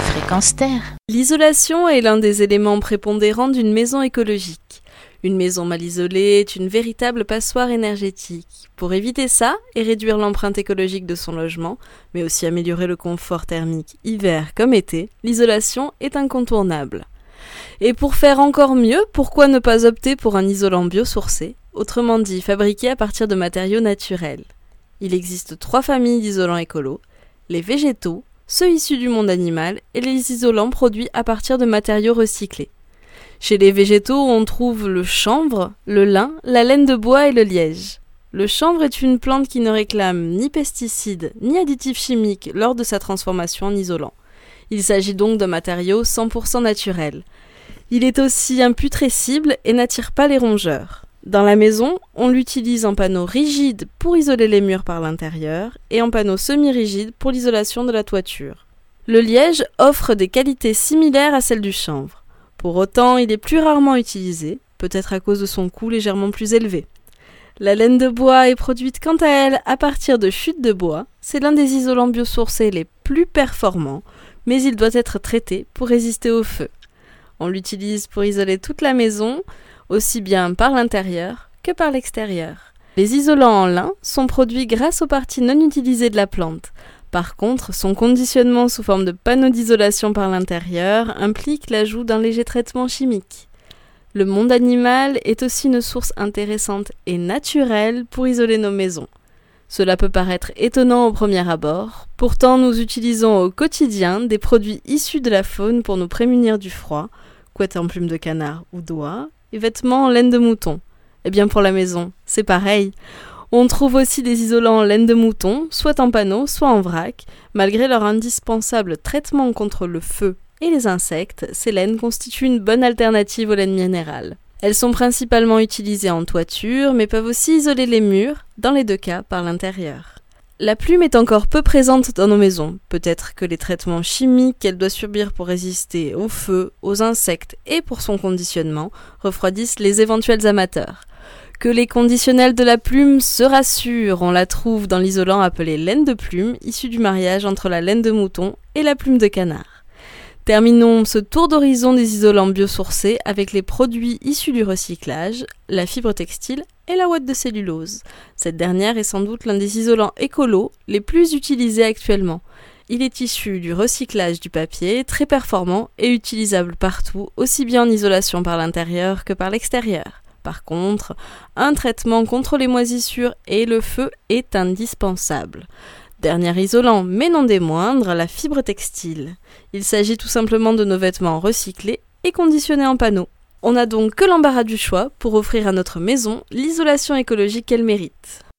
Fréquence Terre. L'isolation est l'un des éléments prépondérants d'une maison écologique. Une maison mal isolée est une véritable passoire énergétique. Pour éviter ça et réduire l'empreinte écologique de son logement, mais aussi améliorer le confort thermique hiver comme été, l'isolation est incontournable. Et pour faire encore mieux, pourquoi ne pas opter pour un isolant biosourcé, autrement dit fabriqué à partir de matériaux naturels? Il existe trois familles d'isolants écolos, les végétaux, ceux issus du monde animal et les isolants produits à partir de matériaux recyclés. Chez les végétaux, on trouve le chanvre, le lin, la laine de bois et le liège. Le chanvre est une plante qui ne réclame ni pesticides ni additifs chimiques lors de sa transformation en isolant. Il s'agit donc d'un matériau 100% naturel. Il est aussi imputrescible et n'attire pas les rongeurs. Dans la maison, on l'utilise en panneau rigide pour isoler les murs par l'intérieur et en panneau semi-rigide pour l'isolation de la toiture. Le liège offre des qualités similaires à celles du chanvre. Pour autant, il est plus rarement utilisé, peut-être à cause de son coût légèrement plus élevé. La laine de bois est produite quant à elle à partir de chutes de bois. C'est l'un des isolants biosourcés les plus performants, mais il doit être traité pour résister au feu. On l'utilise pour isoler toute la maison, aussi bien par l'intérieur que par l'extérieur. Les isolants en lin sont produits grâce aux parties non utilisées de la plante. Par contre, son conditionnement sous forme de panneaux d'isolation par l'intérieur implique l'ajout d'un léger traitement chimique. Le monde animal est aussi une source intéressante et naturelle pour isoler nos maisons. Cela peut paraître étonnant au premier abord, pourtant nous utilisons au quotidien des produits issus de la faune pour nous prémunir du froid, couette en plume de canard ou d'oie, vêtements en laine de mouton. Eh bien pour la maison, c'est pareil. On trouve aussi des isolants en laine de mouton, soit en panneau, soit en vrac. Malgré leur indispensable traitement contre le feu et les insectes, ces laines constituent une bonne alternative aux laines minérales. Elles sont principalement utilisées en toiture, mais peuvent aussi isoler les murs, dans les deux cas par l'intérieur. La plume est encore peu présente dans nos maisons. Peut-être que les traitements chimiques qu'elle doit subir pour résister au feu, aux insectes et pour son conditionnement refroidissent les éventuels amateurs. Que les conditionnels de la plume se rassurent, on la trouve dans l'isolant appelé laine de plume, issu du mariage entre la laine de mouton et la plume de canard. Terminons ce tour d'horizon des isolants biosourcés avec les produits issus du recyclage, la fibre textile et la ouate de cellulose. Cette dernière est sans doute l'un des isolants écolos les plus utilisés actuellement. Il est issu du recyclage du papier, très performant et utilisable partout, aussi bien en isolation par l'intérieur que par l'extérieur. Par contre, un traitement contre les moisissures et le feu est indispensable. Dernier isolant, mais non des moindres, la fibre textile. Il s'agit tout simplement de nos vêtements recyclés et conditionnés en panneaux. On n'a donc que l'embarras du choix pour offrir à notre maison l'isolation écologique qu'elle mérite.